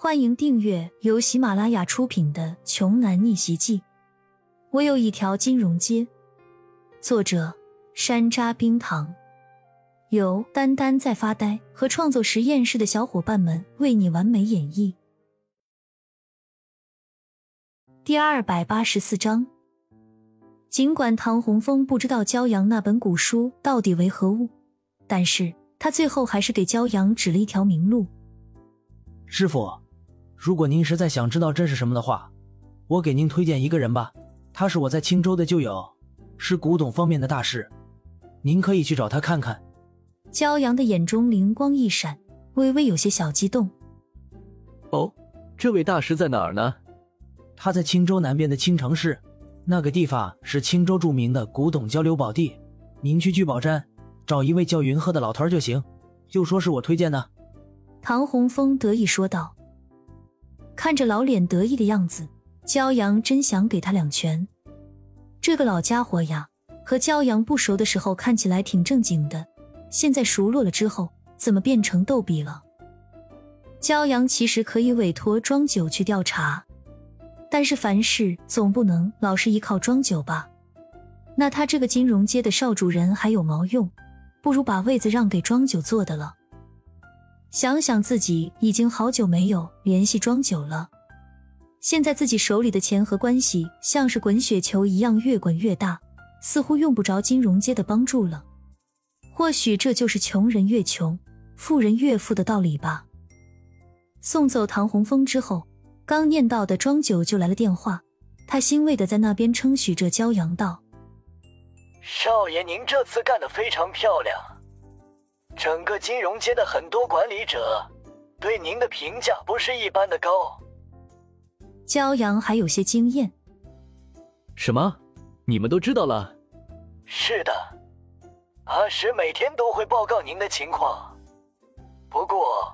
欢迎订阅由喜马拉雅出品的《穷男逆袭记》。我有一条金融街，作者山楂冰糖，由丹丹在发呆和创作实验室的小伙伴们为你完美演绎。第二百八十四章。尽管唐洪峰不知道骄阳那本古书到底为何物，但是他最后还是给骄阳指了一条明路。师傅。如果您实在想知道这是什么的话，我给您推荐一个人吧。他是我在青州的旧友，是古董方面的大师，您可以去找他看看。骄阳的眼中灵光一闪，微微有些小激动。哦，这位大师在哪儿呢？他在青州南边的青城市，那个地方是青州著名的古董交流宝地。您去聚宝斋找一位叫云鹤的老头就行，就说是我推荐的。唐洪峰得意说道。看着老脸得意的样子，骄阳真想给他两拳。这个老家伙呀，和骄阳不熟的时候看起来挺正经的，现在熟络了之后，怎么变成逗比了？骄阳其实可以委托庄九去调查，但是凡事总不能老是依靠庄九吧？那他这个金融街的少主人还有毛用？不如把位子让给庄九坐的了。想想自己已经好久没有联系庄九了，现在自己手里的钱和关系像是滚雪球一样越滚越大，似乎用不着金融街的帮助了。或许这就是穷人越穷，富人越富的道理吧。送走唐洪峰之后，刚念到的庄九就来了电话，他欣慰的在那边称许着骄阳道：“少爷，您这次干得非常漂亮。”整个金融街的很多管理者对您的评价不是一般的高。骄阳还有些惊艳。什么？你们都知道了？是的，阿石每天都会报告您的情况。不过，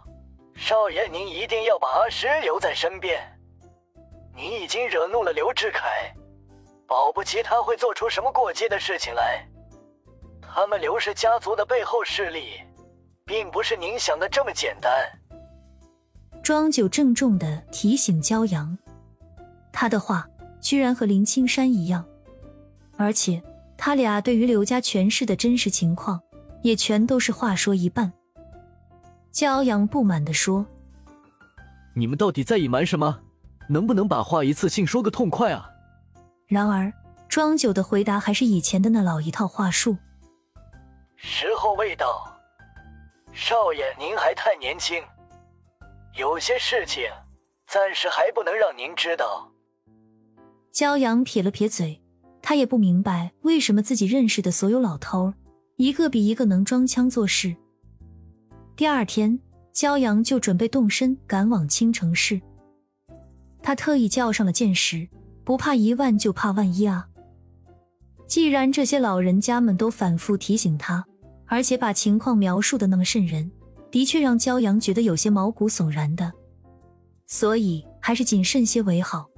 少爷您一定要把阿石留在身边。你已经惹怒了刘志凯，保不齐他会做出什么过激的事情来。他们刘氏家族的背后势力。并不是您想的这么简单。庄九郑重的提醒骄阳，他的话居然和林青山一样，而且他俩对于刘家权势的真实情况，也全都是话说一半。骄阳不满的说：“你们到底在隐瞒什么？能不能把话一次性说个痛快啊？”然而，庄九的回答还是以前的那老一套话术：“时候未到。”少爷，您还太年轻，有些事情暂时还不能让您知道。骄阳撇了撇嘴，他也不明白为什么自己认识的所有老头一个比一个能装腔作势。第二天，骄阳就准备动身赶往青城市。他特意叫上了剑石，不怕一万就怕万一啊！既然这些老人家们都反复提醒他。而且把情况描述的那么瘆人，的确让骄阳觉得有些毛骨悚然的，所以还是谨慎些为好。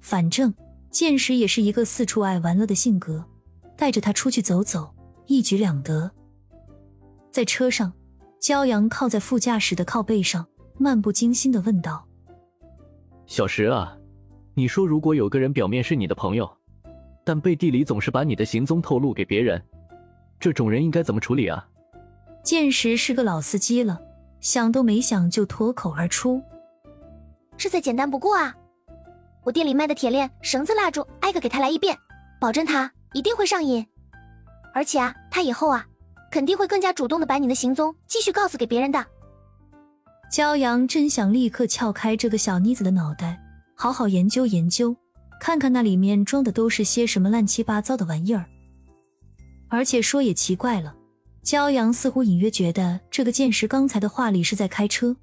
反正剑石也是一个四处爱玩乐的性格，带着他出去走走，一举两得。在车上，骄阳靠在副驾驶的靠背上，漫不经心的问道：“小石啊，你说如果有个人表面是你的朋友，但背地里总是把你的行踪透露给别人。”这种人应该怎么处理啊？见识是个老司机了，想都没想就脱口而出：“这再简单不过啊！我店里卖的铁链、绳子、蜡烛，挨个给他来一遍，保证他一定会上瘾。而且啊，他以后啊，肯定会更加主动的把你的行踪继续告诉给别人的。”骄阳真想立刻撬开这个小妮子的脑袋，好好研究研究，看看那里面装的都是些什么乱七八糟的玩意儿。而且说也奇怪了，骄阳似乎隐约觉得这个剑石刚才的话里是在开车，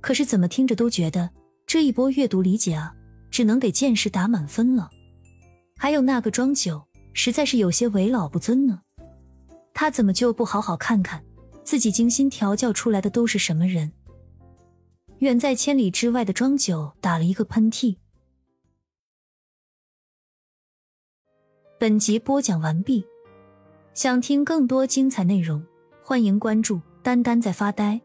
可是怎么听着都觉得这一波阅读理解啊，只能给剑石打满分了。还有那个庄九，实在是有些为老不尊呢。他怎么就不好好看看自己精心调教出来的都是什么人？远在千里之外的庄九打了一个喷嚏。本集播讲完毕。想听更多精彩内容，欢迎关注“丹丹在发呆”。